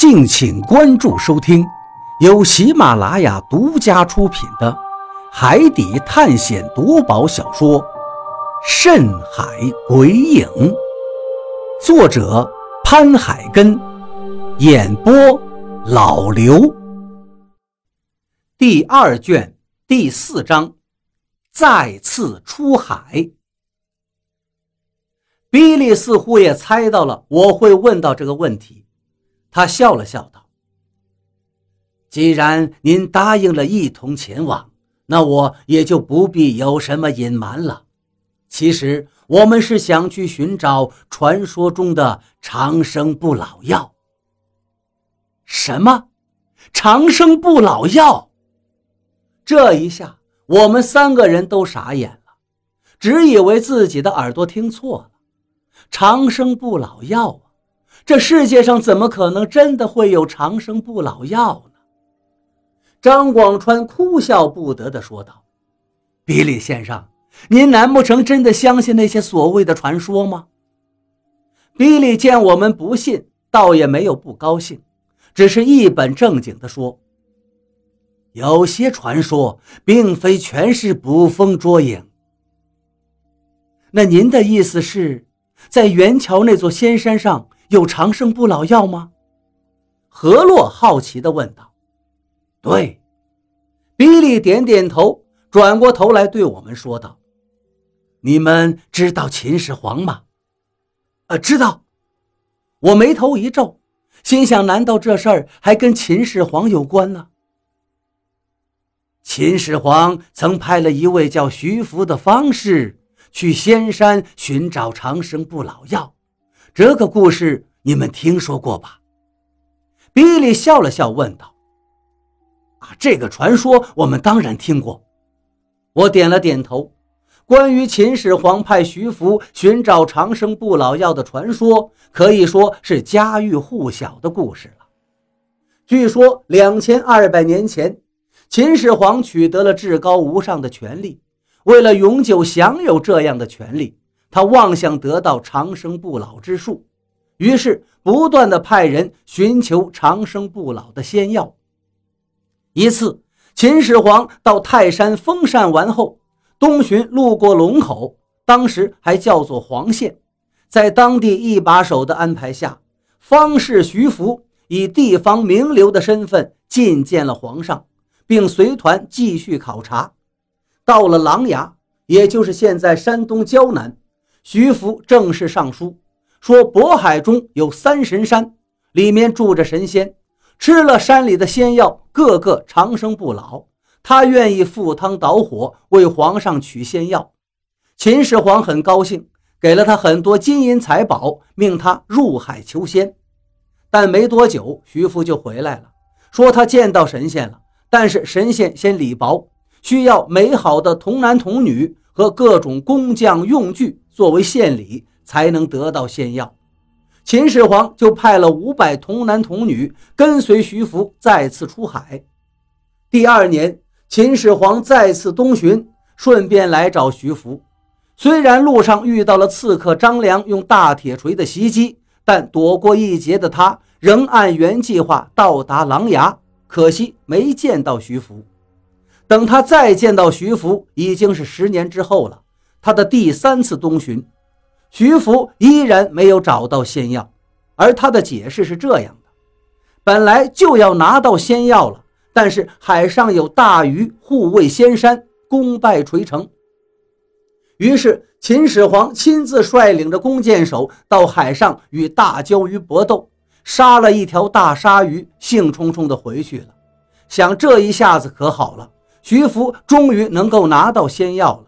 敬请关注收听，由喜马拉雅独家出品的《海底探险夺宝小说》《深海鬼影》，作者潘海根，演播老刘。第二卷第四章，再次出海。比利似乎也猜到了我会问到这个问题。他笑了笑道：“既然您答应了一同前往，那我也就不必有什么隐瞒了。其实我们是想去寻找传说中的长生不老药。”“什么？长生不老药？”这一下，我们三个人都傻眼了，只以为自己的耳朵听错了。长生不老药啊！这世界上怎么可能真的会有长生不老药呢？张广川哭笑不得地说道：“比利先生，您难不成真的相信那些所谓的传说吗？”比利见我们不信，倒也没有不高兴，只是一本正经地说：“有些传说并非全是捕风捉影。那您的意思是，在元桥那座仙山上？”有长生不老药吗？何洛好奇地问道。“对。”比利点点头，转过头来对我们说道：“你们知道秦始皇吗？”“呃，知道。”我眉头一皱，心想：难道这事儿还跟秦始皇有关呢？秦始皇曾派了一位叫徐福的方士去仙山寻找长生不老药。这个故事你们听说过吧？比利笑了笑，问道：“啊，这个传说我们当然听过。”我点了点头。关于秦始皇派徐福寻找长生不老药的传说，可以说是家喻户晓的故事了。据说两千二百年前，秦始皇取得了至高无上的权力，为了永久享有这样的权利。他妄想得到长生不老之术，于是不断的派人寻求长生不老的仙药。一次，秦始皇到泰山封禅完后，东巡路过龙口，当时还叫做黄县，在当地一把手的安排下，方士徐福以地方名流的身份觐见了皇上，并随团继续考察。到了琅琊，也就是现在山东胶南。徐福正式上书，说渤海中有三神山，里面住着神仙，吃了山里的仙药，个个长生不老。他愿意赴汤蹈火为皇上取仙药。秦始皇很高兴，给了他很多金银财宝，命他入海求仙。但没多久，徐福就回来了，说他见到神仙了，但是神仙先礼薄，需要美好的童男童女。和各种工匠用具作为献礼，才能得到仙药。秦始皇就派了五百童男童女跟随徐福再次出海。第二年，秦始皇再次东巡，顺便来找徐福。虽然路上遇到了刺客张良用大铁锤的袭击，但躲过一劫的他仍按原计划到达琅琊。可惜没见到徐福。等他再见到徐福，已经是十年之后了。他的第三次东巡，徐福依然没有找到仙药，而他的解释是这样的：本来就要拿到仙药了，但是海上有大鱼护卫仙山，功败垂成。于是秦始皇亲自率领着弓箭手到海上与大鲛鱼搏斗，杀了一条大鲨鱼，兴冲冲地回去了。想这一下子可好了。徐福终于能够拿到仙药了，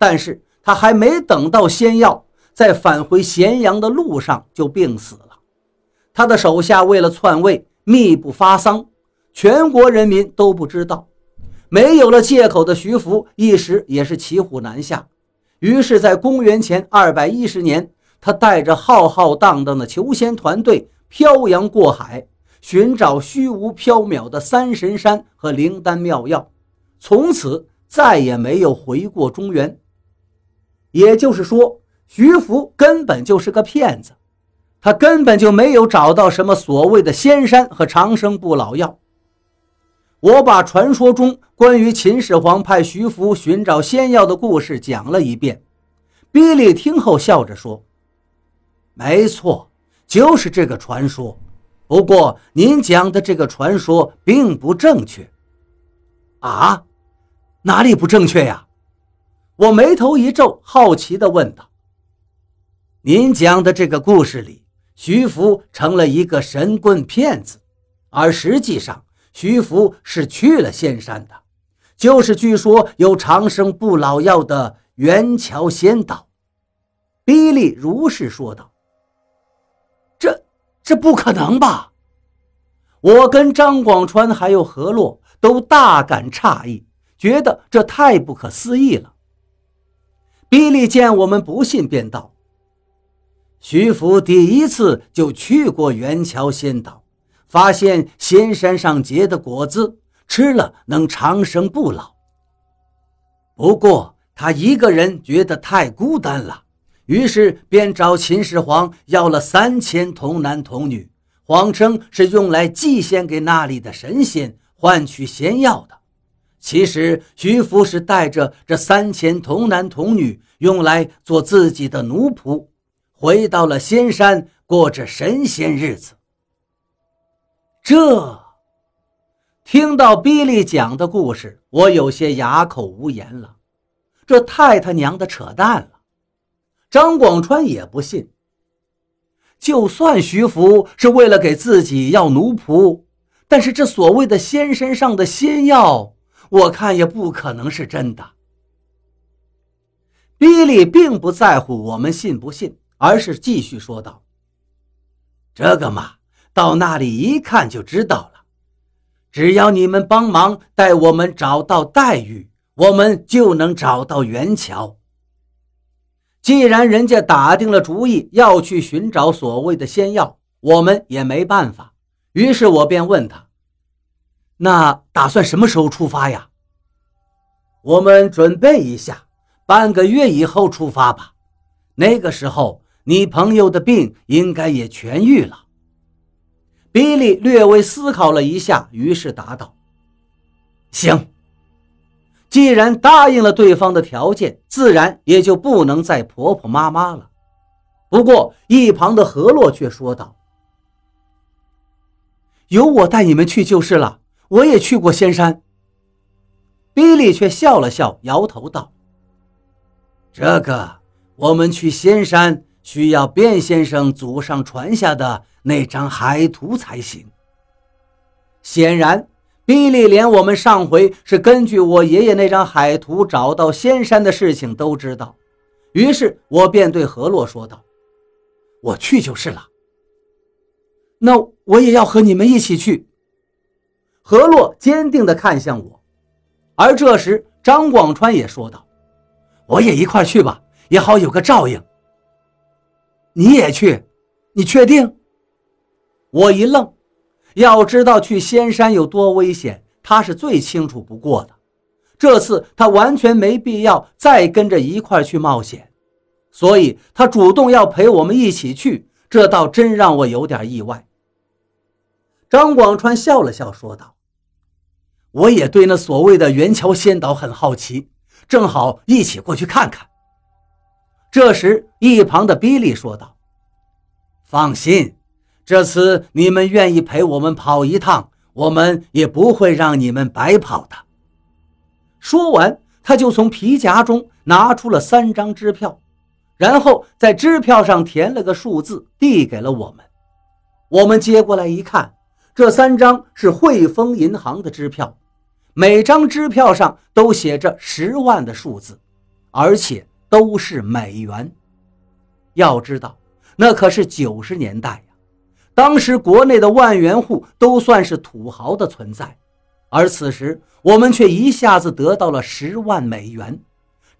但是他还没等到仙药，在返回咸阳的路上就病死了。他的手下为了篡位，密不发丧，全国人民都不知道。没有了借口的徐福一时也是骑虎难下。于是，在公元前二百一十年，他带着浩浩荡荡的求仙团队漂洋过海，寻找虚无缥缈的三神山和灵丹妙药。从此再也没有回过中原。也就是说，徐福根本就是个骗子。他根本就没有找到什么所谓的仙山和长生不老药。我把传说中关于秦始皇派徐福寻找仙药的故事讲了一遍。比利听后笑着说：“没错，就是这个传说。不过您讲的这个传说并不正确。”啊？哪里不正确呀？我眉头一皱，好奇地问道：“您讲的这个故事里，徐福成了一个神棍骗子，而实际上徐福是去了仙山的，就是据说有长生不老药的元桥仙岛。”比利如是说道：“这这不可能吧？”我跟张广川还有何洛都大感诧异。觉得这太不可思议了。比利见我们不信，便道：“徐福第一次就去过元桥仙岛，发现仙山上结的果子吃了能长生不老。不过他一个人觉得太孤单了，于是便找秦始皇要了三千童男童女，谎称是用来祭献给那里的神仙，换取仙药的。”其实，徐福是带着这三千童男童女，用来做自己的奴仆，回到了仙山，过着神仙日子。这，听到比利讲的故事，我有些哑口无言了。这太他娘的扯淡了！张广川也不信。就算徐福是为了给自己要奴仆，但是这所谓的仙山上的仙药。我看也不可能是真的。比利并不在乎我们信不信，而是继续说道：“这个嘛，到那里一看就知道了。只要你们帮忙带我们找到黛玉，我们就能找到元桥。既然人家打定了主意要去寻找所谓的仙药，我们也没办法。于是我便问他。”那打算什么时候出发呀？我们准备一下，半个月以后出发吧。那个时候，你朋友的病应该也痊愈了。比利略微思考了一下，于是答道：“行。既然答应了对方的条件，自然也就不能再婆婆妈妈了。”不过，一旁的何洛却说道：“由我带你们去就是了。”我也去过仙山。比利却笑了笑，摇头道：“这个，我们去仙山需要卞先生祖上传下的那张海图才行。”显然，比利连我们上回是根据我爷爷那张海图找到仙山的事情都知道。于是我便对何洛说道：“我去就是了。那我也要和你们一起去。”何洛坚定地看向我，而这时张广川也说道：“我也一块去吧，也好有个照应。”你也去？你确定？我一愣，要知道去仙山有多危险，他是最清楚不过的。这次他完全没必要再跟着一块去冒险，所以他主动要陪我们一起去，这倒真让我有点意外。张广川笑了笑，说道。我也对那所谓的元桥仙岛很好奇，正好一起过去看看。这时，一旁的比利说道：“放心，这次你们愿意陪我们跑一趟，我们也不会让你们白跑的。”说完，他就从皮夹中拿出了三张支票，然后在支票上填了个数字，递给了我们。我们接过来一看，这三张是汇丰银行的支票。每张支票上都写着十万的数字，而且都是美元。要知道，那可是九十年代呀，当时国内的万元户都算是土豪的存在，而此时我们却一下子得到了十万美元，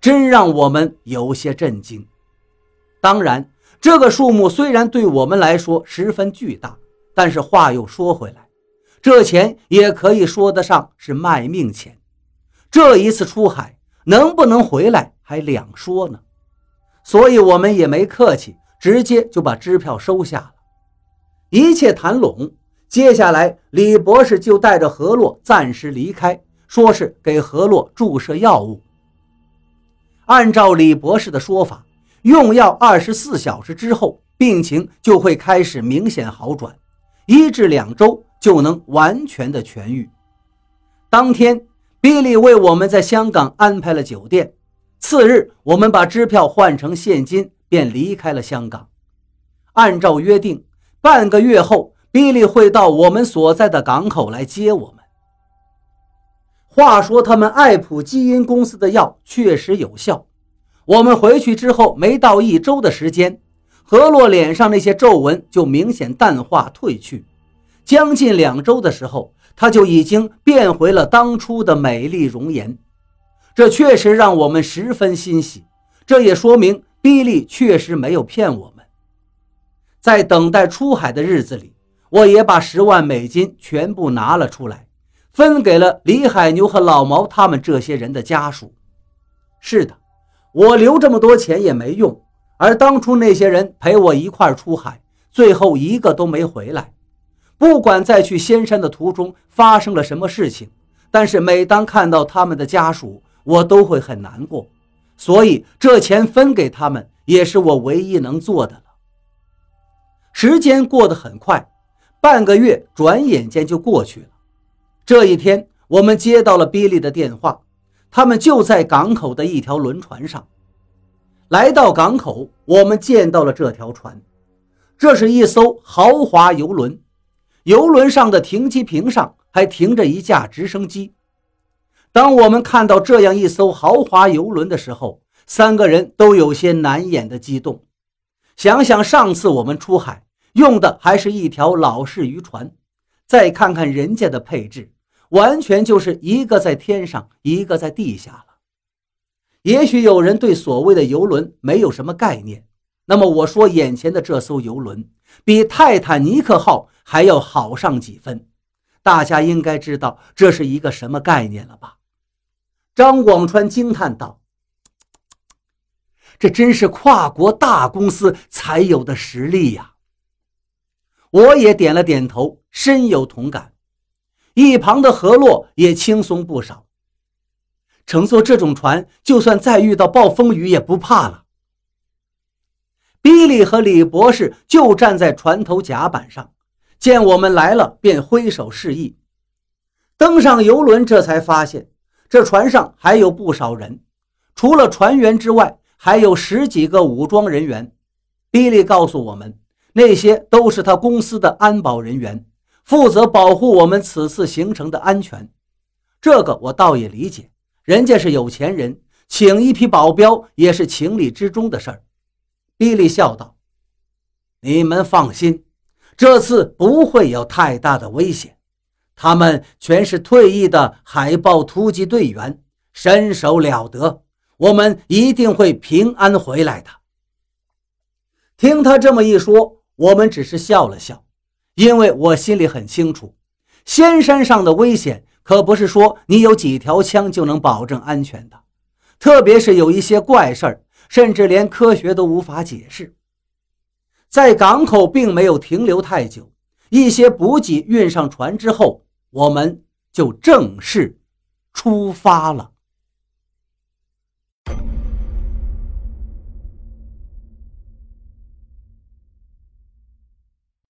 真让我们有些震惊。当然，这个数目虽然对我们来说十分巨大，但是话又说回来。这钱也可以说得上是卖命钱，这一次出海能不能回来还两说呢。所以我们也没客气，直接就把支票收下了。一切谈拢，接下来李博士就带着何洛暂时离开，说是给何洛注射药物。按照李博士的说法，用药二十四小时之后，病情就会开始明显好转，一至两周就能完全的痊愈。当天，比利为我们在香港安排了酒店。次日，我们把支票换成现金，便离开了香港。按照约定，半个月后，比利会到我们所在的港口来接我们。话说，他们爱普基因公司的药确实有效。我们回去之后，没到一周的时间，何洛脸上那些皱纹就明显淡化褪去。将近两周的时候，他就已经变回了当初的美丽容颜。这确实让我们十分欣喜，这也说明比利确实没有骗我们。在等待出海的日子里，我也把十万美金全部拿了出来，分给了李海牛和老毛他们这些人的家属。是的，我留这么多钱也没用，而当初那些人陪我一块出海，最后一个都没回来。不管在去仙山的途中发生了什么事情，但是每当看到他们的家属，我都会很难过，所以这钱分给他们也是我唯一能做的了。时间过得很快，半个月转眼间就过去了。这一天，我们接到了比利的电话，他们就在港口的一条轮船上。来到港口，我们见到了这条船，这是一艘豪华游轮，游轮上的停机坪上还停着一架直升机。当我们看到这样一艘豪华游轮的时候，三个人都有些难掩的激动。想想上次我们出海用的还是一条老式渔船，再看看人家的配置，完全就是一个在天上，一个在地下了。也许有人对所谓的游轮没有什么概念，那么我说眼前的这艘游轮比泰坦尼克号还要好上几分，大家应该知道这是一个什么概念了吧？张广川惊叹道：“这真是跨国大公司才有的实力呀！”我也点了点头，深有同感。一旁的何洛也轻松不少。乘坐这种船，就算再遇到暴风雨也不怕了。比利和李博士就站在船头甲板上，见我们来了，便挥手示意。登上游轮，这才发现。这船上还有不少人，除了船员之外，还有十几个武装人员。比利告诉我们，那些都是他公司的安保人员，负责保护我们此次行程的安全。这个我倒也理解，人家是有钱人，请一批保镖也是情理之中的事儿。比利笑道：“你们放心，这次不会有太大的危险。”他们全是退役的海豹突击队员，身手了得，我们一定会平安回来的。听他这么一说，我们只是笑了笑，因为我心里很清楚，仙山上的危险可不是说你有几条枪就能保证安全的，特别是有一些怪事儿，甚至连科学都无法解释。在港口并没有停留太久，一些补给运上船之后。我们就正式出发了。